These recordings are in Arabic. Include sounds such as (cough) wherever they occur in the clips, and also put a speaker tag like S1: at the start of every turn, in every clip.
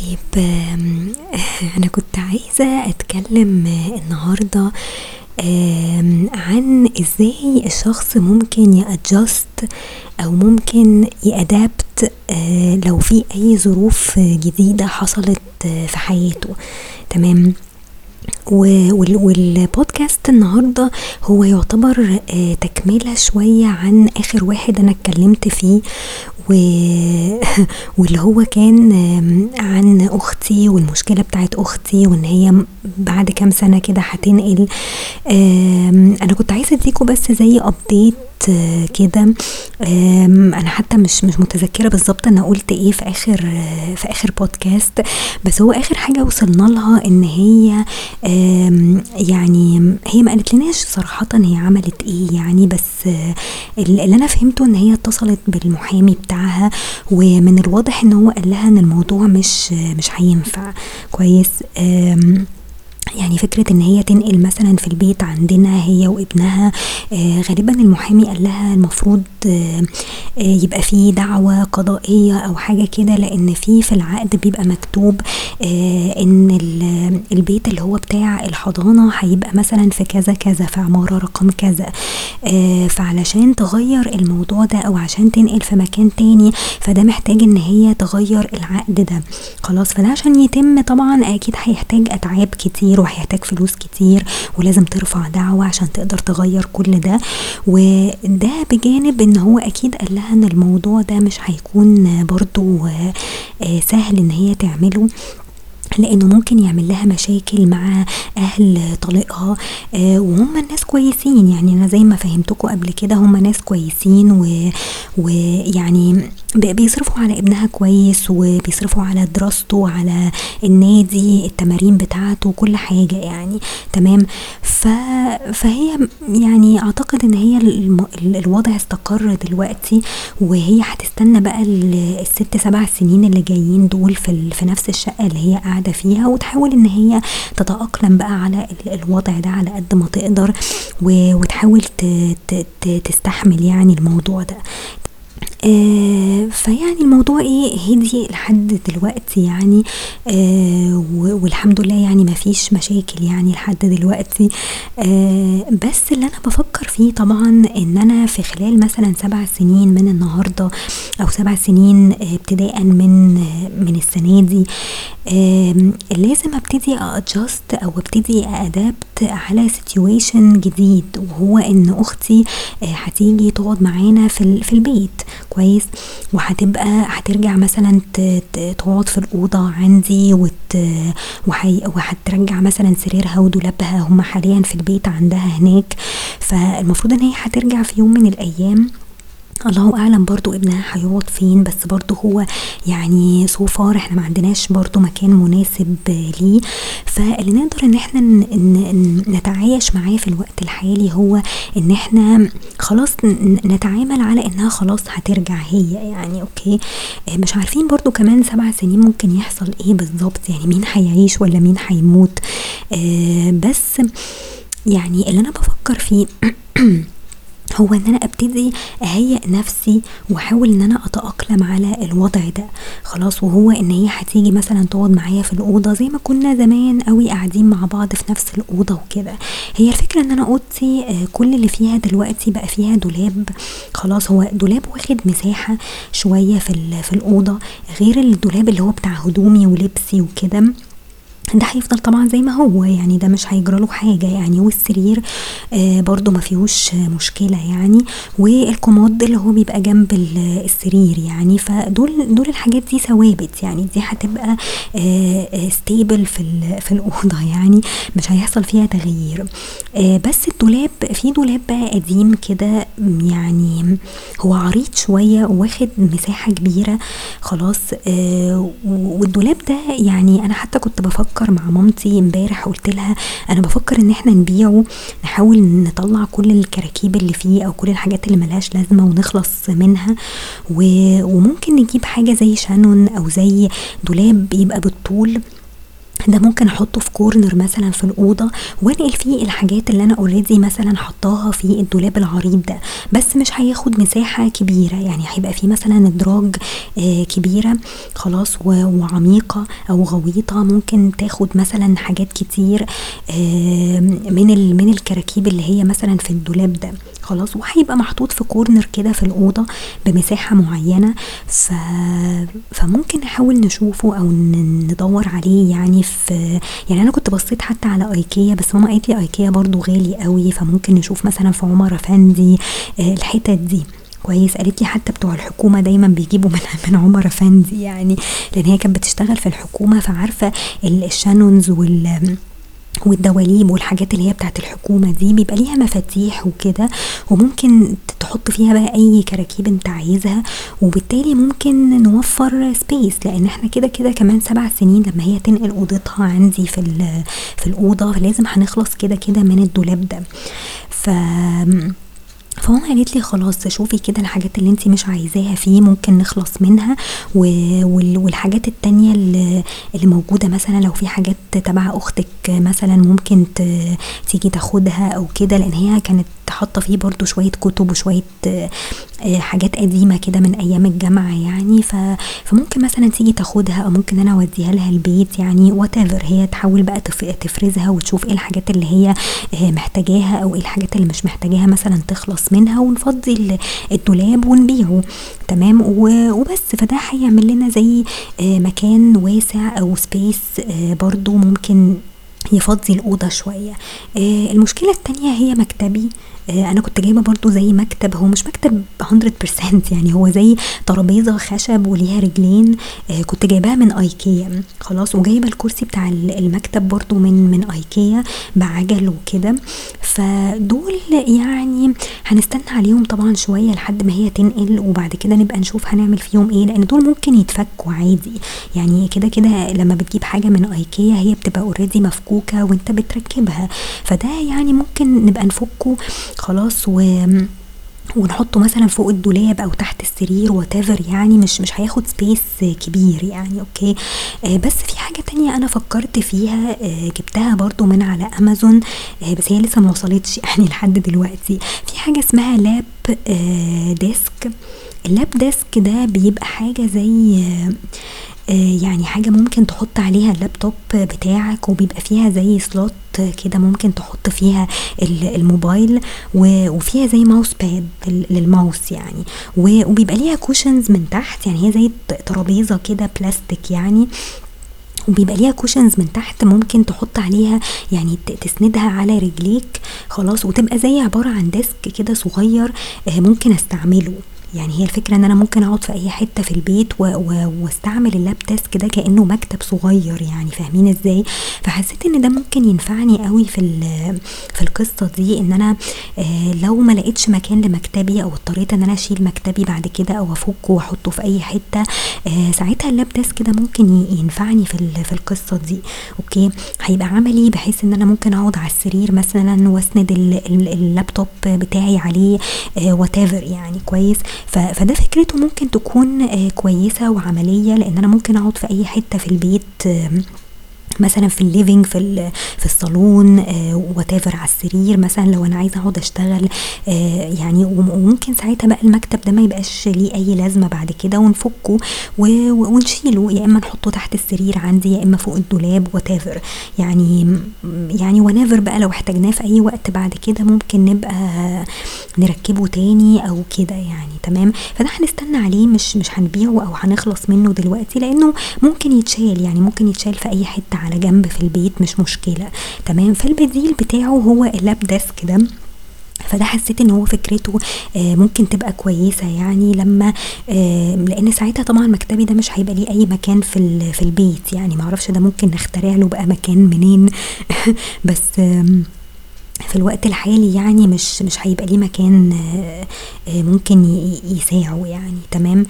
S1: طيب (laughs) أنا كنت عايزة أتكلم النهاردة عن إزاي الشخص ممكن يadjust أو ممكن يadapt آآ لو في أي ظروف جديدة حصلت في حياته. تمام، والبودكاست النهاردة هو يعتبر آآ تكملة شوية عن آخر واحد أنا اتكلمت فيه و (laughs) واللي هو كان عن أختي والمشكلة بتاعة أختي وإن هي بعد كام سنة كده هتنقل. أنا كنت عايزة أديكوا بس زي update كده. أنا حتى مش مش متذكرة بالضبط أنا قُلت إيه في آخر في آخر بودكاست بس هو آخر حاجة وصلنا لها إن هي يعني هي ما قالتلناش صراحةً هي عملت إيه يعني بس ال اللي أنا فهمته إن هي اتصلت بالمحامي بتاعها ومن الواضح إن هو قال لها إن الموضوع مش مش هينفع. كويس، يعني فكرة إن هي تنقل مثلًا في البيت عندنا هي وابنها آآ غالبًا المحامي قال لها المفروض آآ يبقى في دعوى قضائية أو حاجة كده لإن في في العقد بيبقى مكتوب ال البيت اللي هو بتاع الحضانة هيبقى مثلًا في كذا كذا في عمارة رقم كذا. فعلشان تغيّر الموضوع ده أو عشان تنقل في مكان تاني فده محتاج إن هي تغيّر العقد ده. خلاص، فده عشان يتم طبعًا أكيد هيحتاج أتعاب كتير وهيحتاج فلوس كتير ولازم ترفع دعوى عشان تقدر تغيّر كل ده، وده بجانب إن هو أكيد قال لها إن الموضوع ده مش هيكون برضه آآ سهل إن هي تعمله لإنه ممكن يعمل لها مشاكل مع أهل طليقها آآ وهُم ناس كويسين. يعني أنا زي ما فهمتكوا قبل كده هُم ناس كويسين ويعني بيصرفوا على ابنها كويس وبيصرفوا على دراسته على النادي التمارين بتاعته كل حاجة يعني تمام، ف فهي يعني أعتقد إن هي الوضع استقر دلوقتي وهي هتستنى بقى ال ال6، 7 سنين اللي جايين دول في في نفس الشقة اللي هي قاعدة فيها وتحاول إن هي تتأقلم بقى على ال الوضع ده على قد ما تقدر و وتحاول ت ت تستحمل يعني الموضوع ده. آآ فيعني الموضوع إيه هدي لحد دلوقتي يعني و والحمد لله يعني ما فيش مشاكل يعني لحد دلوقتي. آآ بس اللي أنا بافكر فيه طبعًا إن أنا في خلال مثلًا 7 سنين من النهاردة أو 7 سنين ابتداءً من من السنة دي آمم لازم أبتدي أadjust أو أبتدي أadapt على situation جديد وهو إن أختي هتيجي تقعد معانا في في البيت. كويس، وهتبقى هترجع مثلًا تقعد في الأوضة عندي وت وهترجّع مثلًا سريرها ودولابها هُم حاليًا في البيت عندها هناك، فالمفروض إن هي هترجع في يوم من الأيام الله أعلم برضه ابنها هيقعد فين بس برضه هو يعني so far إحنا ما عندناش برضه مكان مناسب ليه، فاللي نقدر إن إحنا ن ن نتعايش معاه في الوقت الحالي هو إن إحنا خلاص نتعامل على إنها خلاص هترجع هي. يعني أوكي، مش عارفين برضه كمان 7 سنين ممكن يحصل إيه بالضبط يعني مين هيعيش والّا مين هيموت. آآ بس يعني اللي أنا بافكر فيه (clears throat) هو إن أنا أبتدي أهيأ نفسي وأحاول إن أنا أتأقلم على الوضع ده. خلاص، وهو إن هي هتيجي مثلًا تقعد معايا في الأوضة زي ما كنا زمان أوي قاعدين مع بعض في نفس الأوضة وكده، هي الفكرة إن أنا أوضتي كل اللي فيها دلوقتي بقى فيها دولاب. خلاص هو دولاب واخد مساحة شوية في في الأوضة غير الدولاب اللي هو بتاع هدومي ولبسي وكده. ده هيفضل طبعًا زي ما هو يعني ده مش هيجرى له حاجة يعني. والسرير آآ برضه ما فيهوش مشكلة يعني. والكومود اللي هو بيبقى جنب ال السرير يعني. فدول دول الحاجات دي ثوابت يعني. دي هتبقى آآ stable في ال في الأوضة يعني. مش هيحصل فيها تغيير. آآ بس الدولاب في دولاب بقى قديم كده يعني هو عريض شوية وواخد مساحة كبيرة خلاص آآ والدولاب ده يعني أنا حتى كنت بافكر مع مامتي امبارح قُلت لها أنا بافكر إن إحنا نبيعه نحاول نطلّع كل الكراكيب اللي فيه أو كل الحاجات اللي ما لهاش لازمة ونخلص منها وممكن نجيب حاجة زي شانون أو زي دولاب يبقى بالطول. ده ممكن أحطه في corner مثلا في الأوضة وأنقل فيه الحاجات اللي أنا already مثلا حطاها في الدولاب العريض ده. بس مش هياخد مساحة كبيرة يعني هيبقى فيه مثلا إدراج آه كبيرة خلاص وعميقة أو غويطة. ممكن تاخد مثلا حاجات كتير آه من من الكراكيب اللي هي مثلا في الدولاب ده. خلاص وهيبقى محطوط في كورنر كده في الأوضة بمساحة معينة. ف... فممكن نحاول نشوفه أو ندور عليه يعني في يعني أنا كنت بصيت حتى على إيكيا بس ماما قالت لي إيكيا برضو غالي قوي فممكن نشوف مثلا في عمر افندي آه، الحتت دي. كويس. قالت لي حتى بتوع الحكومة دايما بيجيبوا من من عمر افندي يعني لأن هي كانت بتشتغل في الحكومة فعارفة الشانونز وال والدواليب والحاجات اللي هي بتاعت الحكومة دي بيبقى ليها مفاتيح وكده وممكن تحط فيها بقى أي كراكيب أنت عايزها وبالتالي ممكن نوفر space لأن إحنا كده كده كمان سبع سنين لما هي تنقل أوضتها عندي في في الأوضة فلازم هنخلص كده كده من الدولاب ده. ف فماما قالت لي خلاص شوفي كده الحاجات اللي انت مش عايزاها فيه ممكن نخلص منها والحاجات التانية اللي, موجودة مثلا لو في حاجات تبع أختك مثلا ممكن تيجي تاخدها أو كده لأن هي كانت حاطة فيه برضو شوية كتب وشوية آه، حاجات قديمة كده من أيام الجامعة يعني. فممكن مثلا تيجي تاخدها أو ممكن أنا أوديها لها البيت يعني وات هي تحاول بقى تفرزها وتشوف إيه الحاجات اللي هي آه، محتاجاها أو إيه الحاجات اللي مش محتاجاها مثلا تخلص منها ونفضي الدولاب ونبيعه. تمام؟ وبس. فده هيعمل لنا زي آه، مكان واسع أو سبيس برضو ممكن يفضي الأوضة شوية. آه المشكلة التانية هي مكتبي. آه أنا كنت جايبة برضو زي مكتب هو مش مكتب 100% يعني هو زي ترابيزة خشب وليها رجلين آه كنت جايباها من ايكيا خلاص وجايبة الكرسي بتاع المكتب برضو من من ايكيا بعجل وكده. فدول يعني هنستنى عليهم طبعا شوية لحد ما هي تنقل وبعد كده نبقى نشوف هنعمل فيهم إيه لأن دول ممكن يتفكوا عادي. يعني كده كده لما بتجيب حاجة من ايكيا هي بتبقى اوريدي مفكوكة وأنت بتركبها. فده يعني ممكن نبقى نفكه. خلاص و ونحطه مثلا فوق الدولاب أو تحت السرير whatever يعني مش مش هياخد space كبير يعني okay آه بس في حاجة تانية أنا فكرت فيها آه جبتها برضو من على أمازون آه بس هي لسه ما وصلتش (laughs) يعني لحد دلوقتي. في حاجة اسمها lap آه desk ال lap desk ده بيبقى حاجة زي آه، يعني حاجة ممكن تحط عليها اللابتوب بتاعك وبيبقى فيها زي slot كده ممكن تحط فيها الموبايل وفيها زي mouse pad لل mouse يعني. وبيبقى ليها cushions من تحت يعني هي زي ترابيزة كده بلاستيك يعني. وبيبقى ليها cushions من تحت ممكن تحط عليها يعني تسندها على رجليك خلاص وتبقى زي عبارة عن desk كده صغير آه، ممكن أستعمله. يعني هي الفكرة إن أنا ممكن أقعد في أي حتة في البيت و... و... واستعمل ال lap desk ده كأنه مكتب صغير يعني فاهمين إزاي؟ فحسيت إن ده ممكن ينفعني قوي في في القصة دي إن أنا آه لو ما لقيتش مكان لمكتبي أو اضطريت إن أنا أشيل مكتبي بعد كده أو افكه وأحطه في أي حتة آه ساعتها ال lap desk ده ممكن ينفعني في في القصة دي. okay؟ هيبقى عملي بحيث إن أنا ممكن أقعد على السرير مثلا وأسند اللابتوب بتاعي عليه آه وات يعني كويس؟ فده فكرته ممكن تكون آه، كويسة وعملية لأن أنا ممكن أقعد في أي حتة في البيت مثلا في ال living في في الصالون وات آه على السرير. مثلا لو أنا عايزة أقعد أشتغل آه يعني وممكن ساعتها بقى المكتب ده ما يبقاش ليه أي لازمة بعد كده ونفكه ونشيله. يا إما نحطه تحت السرير عندي يا إما فوق الدولاب whatever يعني يعني whatever بقى لو احتاجناه في أي وقت بعد كده ممكن نبقى نركبه تاني أو كده يعني. تمام؟ فده هنستنى عليه مش مش هنبيعه أو هنخلص منه دلوقتي لأنه ممكن يتشال يعني ممكن يتشال في أي حتة على جنب في البيت مش مشكلة. تمام؟ فالبديل بتاعه هو ال lap desk ده. فده حسيت إن هو فكرته آه ممكن تبقى كويسة يعني لما آه لأن ساعتها طبعا مكتبي ده مش هيبقى ليه أي مكان في في البيت يعني. معرفش ده ممكن نخترع له بقى مكان منين. (laughs) بس آه في الوقت الحالي يعني مش مش هيبقى ليه مكان آه، آه، ممكن يساعه يعني. تمام؟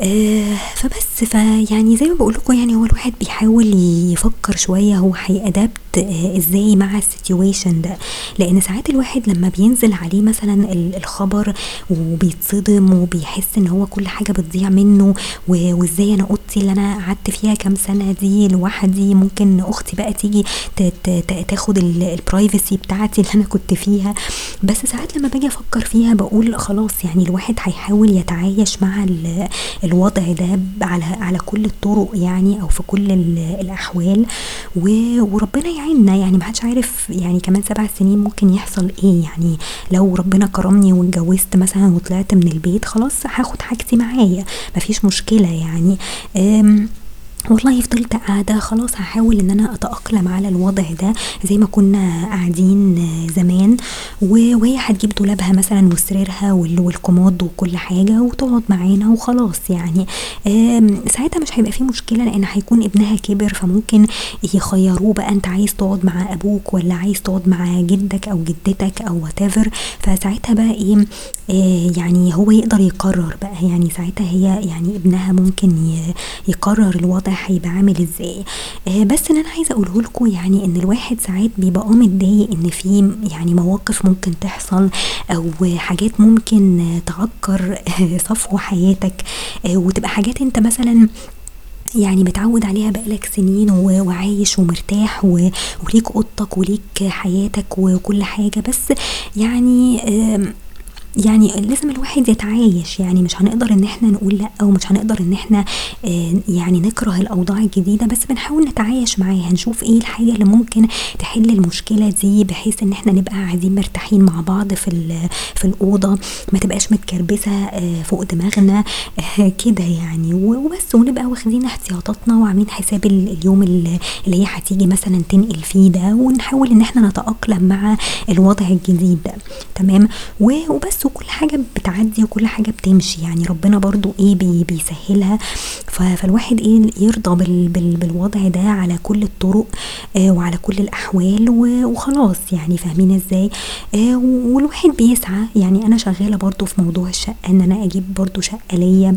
S1: آآ فبس فيعني زي ما باقول لكم يعني هو الواحد بيحاول يفكّر شوية هو هيadapt إزاي مع الsituation ده، لإن ساعات الواحد لمّا بينزل عليه مثلًا ال الخبر وبيتصدم وبيحس إن هو كل حاجة بتضيع منه و وإزاي أنا أوضتي اللي أنا قعدت فيها كام سنة دي لوحدي ممكن أختي بقى تيجي تاخد ال الprivacy بتاعتي اللي أنا كنت فيها، بس ساعات لمّا باجي أفكّر فيها باقول خلاص يعني الواحد هيحاول يتعايش مع الوضع ده على على كل الطرق يعني أو في كل ال الأحوال. و وربنا يعيننا. يعني ما حدش عارف يعني كمان 7 سنين ممكن يحصل إيه، يعني لو ربنا كرمني واتجوزت مثلًا وطلعت من البيت خلاص هاخد حاجتي معايا. ما فيش مشكلة يعني، والله فضلت قاعدة خلاص هاحاول إن أنا أتأقلم على الوضع ده زي ما كنا قاعدين زمان. وهي هتجيب دولابها مثلًا وسريرها وال والكومود وكل حاجة وتقعد معانا وخلاص يعني، ساعتها مش هيبقى في مشكلة لإن هيكون ابنها كبر فممكن يخيّروه بقى أنت عايز تقعد مع أبوك والّا عايز تقعد مع جدك أو جدتك أو whatever. فساعتها بقى إيه آآ يعني هو يقدر يقرر بقى. يعني ساعتها هي يعني ابنها ممكن يقرر الوضع هيبقى عامل إزاي، آآ بس اللي أنا عايزة أقوله لكم يعني إن الواحد ساعات بيبقى آه متضايق إن في يعني مواقف ممكن تحصل أو حاجات ممكن تعكّر صفو حياتك آآ وتبقى حاجات أنت مثلًا يعني متعوّد عليها بقى لك سنين وعايش ومرتاح وليك أوضتك وليك حياتك وكل حاجة، بس يعني يعني لازم الواحد يتعايش. يعني مش هنقدر إن إحنا نقول لأ ومش هنقدر إن إحنا آآ يعني نكره الأوضاع الجديدة بس بنحاول نتعايش معاها نشوف إيه الحاجة اللي ممكن تحل المشكلة دي بحيث إن إحنا نبقى قاعدين مرتاحين مع بعض في في الأوضة ما تبقاش متكربسة آآ فوق دماغنا آآ كده يعني. وبس ونبقى واخدين احتياطاتنا وعاملين حساب ال اليوم ال اللي هي هتيجي مثلًا تنقل فيه ده ونحاول إن إحنا نتأقلم مع الوضع الجديد ده. تمام، وبس وكل حاجة بتعدّي وكل حاجة بتمشي. يعني ربنا برضه إيه بي بيسهّلها. فالواحد إيه يرضى بال بال بالوضع ده على كل الطرق آآ وعلى كل الأحوال و وخلاص. يعني فاهمين إزاي، آآ والواحد بيسعى. يعني أنا شغّالة برضه في موضوع الشقة إن أنا أجيب برضه شقة ليّا.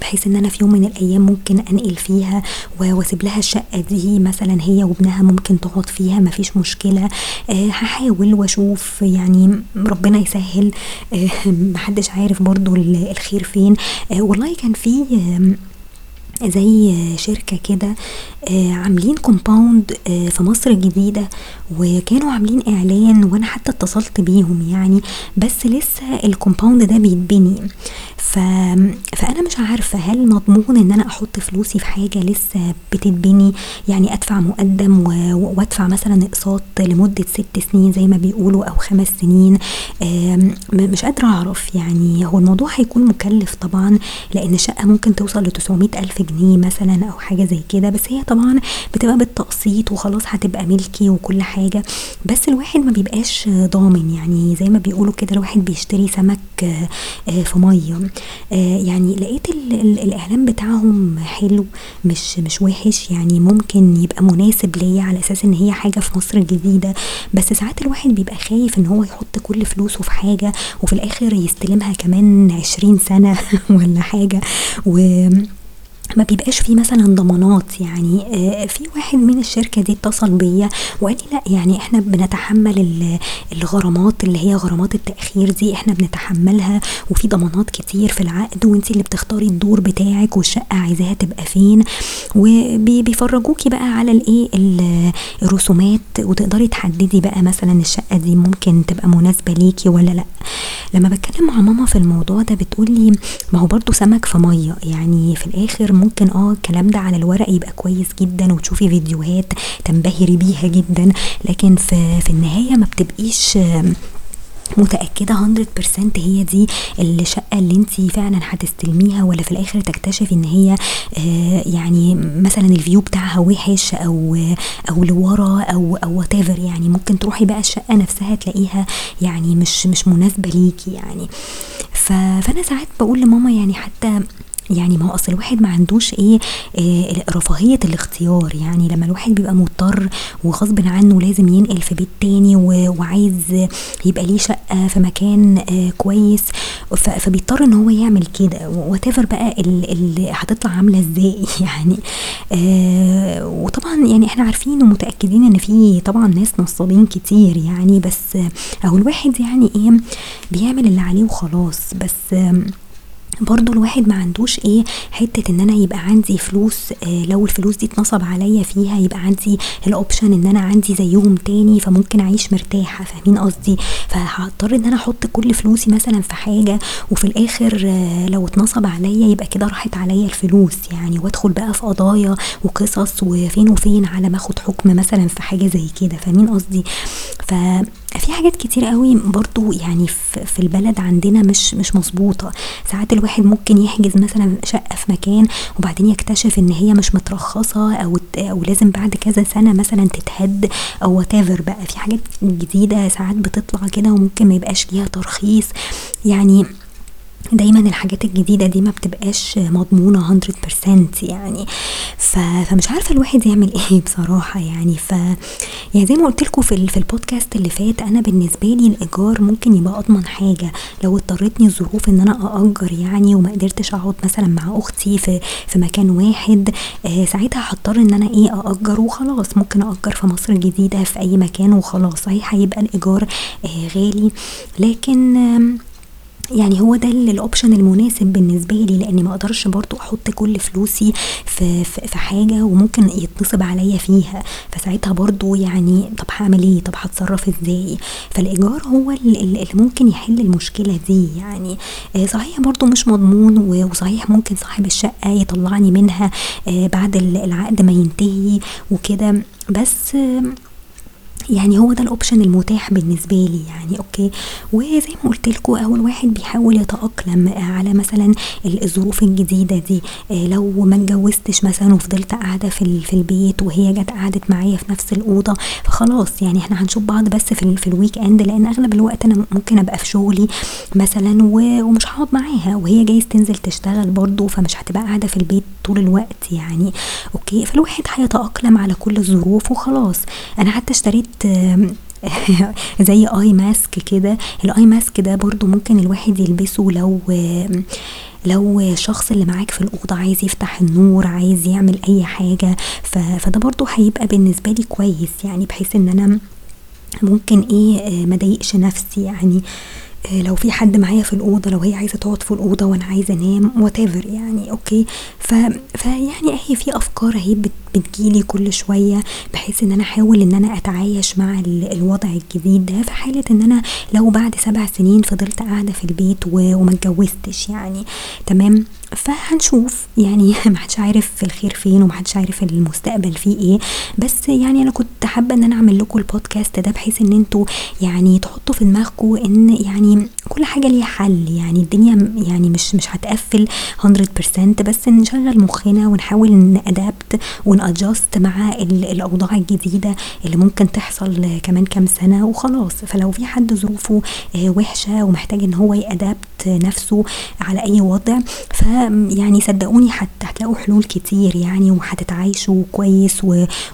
S1: بحيث إن أنا في يوم من الأيام ممكن أنقل فيها وأسيب لها الشقة دي مثلًا هي وابنها ممكن تقعد فيها ما فيش مشكلة، آآ هاحاول وأشوف يعني ربنا يسهّل. (laughs) آآ ما حدش عارف برضه ال الخير فين، آآ والله كان في زي شركة كده آآ عاملين compound آآ في مصر الجديدة وكانوا عاملين إعلان وأنا حتى اتصلت بيهم يعني بس لسه الcompound ده بيتبني. ف فأنا مش عارفة هل مضمون إن أنا أحط فلوسي في حاجة لسه بتتبني؟ يعني أدفع مقدم و وأدفع مثلًا أقساط لمدة 6 سنين زي ما بيقولوا أو 5 سنين. مش قادرة أعرف يعني هو الموضوع هيكون مكلف طبعًا لإن الشقة ممكن توصل ل900 ألف جنيه مثلًا أو حاجة زي كده بس هي طبعًا بتبقى بالتقسيط وخلاص هتبقى ملكي وكل حاجة، بس الواحد ما بيبقاش ضامن يعني زي ما بيقولوا كده الواحد بيشتري سمك آآ في مَيّة، آآ يعني لقيت ال ال الإعلان بتاعهم حلو مش مش وِحِش يعني ممكن يبقى مناسب ليّا على أساس إن هي حاجة في مصر الجديدة، بس ساعات الواحد بيبقى خايف إن هو يحط كل فلوسه في حاجة وفي الآخر يستلمها كمان 20 سنة (laughs) والّا حاجة. و ما بيبقاش في مثلًا ضمانات يعني آآ في واحد من الشركة دي اتصل بيّا وقال لي: "لأ يعني إحنا بنتحمّل ال الغرامات اللي هي غرامات التأخير دي إحنا بنتحمّلها وفي ضمانات كتير في العقد وأنتِ اللي بتختاري الدور بتاعِك والشقة عايزاها تبقى فين." وبي بيفرجوكِ بقى على الإيه ال الرسومات وتقدري تحددي بقى مثلًا الشقة دي ممكن تبقى مناسبة ليكِ والّا لأ. لمّا باتكلم مع ماما في الموضوع ده بتقول لي: "ما هو برضه سمك في مَيّة يعني في الآخر ممكن آه الكلام ده على الورق يبقى كويس جدًا وتشوفي فيديوهات تنبهري بيها جدًا لكن في في النهاية ما بتبقيش متأكدة 100% هي دي الشقة اللي أنتِ فعلًا هتستلميها والّا في الآخر تكتشفي إن هي آآ يعني مثلًا الview بتاعها وِحِش أو أو لورا أو أو whatever يعني ممكن تروحي بقى الشقة نفسها تلاقيها يعني مش مش مناسبة ليكِ يعني." ف فأنا ساعات باقول لماما يعني حتى يعني ما هو أصل الواحد ما عندوش إيه, إيه رفاهية الاختيار. يعني لما الواحد بيبقى مضطر وغصب عنه لازم ينقل في بيت تاني وعايز يبقى ليه شقة في مكان آه كويس فبيضطر إن هو يعمل كده. وات بقى اللي هتطلع عاملة إزاي؟ (laughs) يعني آه وطبعا يعني إحنا عارفين ومتأكدين إن في طبعا ناس نصابين كتير. يعني بس أو الواحد يعني إيه بيعمل اللي عليه وخلاص. بس آه برضو الواحد ما عندوش إيه حتة إن أنا يبقى عندي فلوس آه لو الفلوس دي اتنصب عليا فيها يبقى عندي ال option إن أنا عندي زيهم تاني فممكن أعيش مرتاحة فاهمين قصدي؟ فهضطر إن أنا أحط كل فلوسي مثلا في حاجة وفي الآخر آه لو اتنصب عليا يبقى كده راحت عليا الفلوس يعني وأدخل بقى في قضايا وقصص وفين وفين على ما أخد حكم مثلا في حاجة زي كده فاهمين قصدي؟ ف في حاجات كتير قوي برضو يعني في البلد عندنا مش مش مظبوطة. ساعات الواحد ممكن يحجز مثلا شقة في مكان وبعدين يكتشف إن هي مش مترخصة أو أو لازم بعد كذا سنة مثلا تتهد أو وات بقى. في حاجات جديدة ساعات بتطلع كده وممكن ما يبقاش ليها ترخيص. يعني دايما الحاجات الجديدة دي ما بتبقاش مضمونة 100% يعني. ف... فمش عارفة الواحد يعمل (laughs) إيه بصراحة يعني. ف يعني زي ما قلت لكم في, في البودكاست اللي فات أنا بالنسبة لي الإيجار ممكن يبقى أضمن حاجة. لو اضطرتني الظروف إن أنا أأجر يعني وما قدرتش أقعد مثلا مع أختي في في مكان واحد آه ساعتها هضطر إن أنا إيه أأجر وخلاص. ممكن أأجر في مصر الجديدة في أي مكان وخلاص. صحيح هيبقى الإيجار آه غالي. لكن آه يعني هو ده الاوبشن المناسب بالنسبة لي لأني ما أقدرش برضو أحط كل فلوسي في في حاجة وممكن يتنصب عليا فيها. فساعتها برضو يعني طب هعمل إيه؟ طب هتصرف إزاي؟ فالإيجار هو اللي ممكن يحل المشكلة دي يعني. صحيح برضو مش مضمون وصحيح ممكن صاحب الشقة يطلعني منها بعد العقد ما ينتهي وكده. بس يعني هو ده ال option المتاح بالنسبة لي يعني okay. وزي ما قلت لكم أول واحد بيحاول يتأقلم على مثلا الظروف الجديدة دي. آه لو ما اتجوزتش مثلا وفضلت قاعدة في في البيت وهي جت قعدت معايا في نفس الأوضة فخلاص يعني إحنا هنشوف بعض بس في, في ال weekend لأن أغلب الوقت أنا ممكن أبقى في شغلي مثلا ومش هقعد معاها وهي جايز تنزل تشتغل برضه فمش هتبقى قاعدة في البيت طول الوقت يعني. okay فالواحد هيتأقلم على كل الظروف وخلاص. أنا حتى اشتريت (laughs) زي eye mask كده. ال eye mask ده برضو ممكن الواحد يلبسه لو لو الشخص اللي معاك في الأوضة عايز يفتح النور عايز يعمل أي حاجة. فده برضو هيبقى بالنسبة لي كويس. يعني بحيث إن أنا ممكن إيه ما ضايقش نفسي. يعني لو في حد معايا في الأوضة لو هي عايزة تقعد في الأوضة وأنا عايزة أنام whatever يعني okay ف فيعني اهي في أفكار أهي بتجيلي كل شوية بحيث إن أنا أحاول إن أنا أتعايش مع الوضع الجديد ده. في حاله إن أنا لو بعد سبع سنين فضلت قاعدة في البيت وما اتجوزتش يعني تمام؟ فهنشوف. يعني (laughs) محدش عارف الخير فين ومحدش عارف المستقبل فيه إيه. بس يعني أنا كنت حابة إن أنا أعمل لكم البودكاست ده بحيث إن أنتوا يعني تحطوا في دماغكم إن يعني كل حاجة ليها حل. يعني الدنيا يعني مش مش هتقفل 100% بس نشغل مخنا ونحاول نادابت ونادجست مع الأوضاع الجديدة اللي ممكن تحصل كمان كام سنة وخلاص. فلو في حد ظروفه وحشة ومحتاج إن هو يأدابت نفسه على أي وضع يعني صدقوني هتلاقوا حلول كتير يعني وهتتعايشوا كويس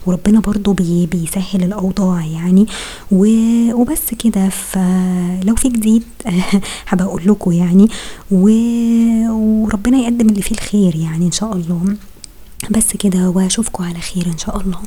S1: وربنا برضو بي بيسهل الأوضاع يعني. وبس كده. فلو في جديد (laughs) هبقى أقول لكم يعني. وربنا يقدم اللي فيه الخير يعني إن شاء الله. بس كده وأشوفكم على خير إن شاء الله.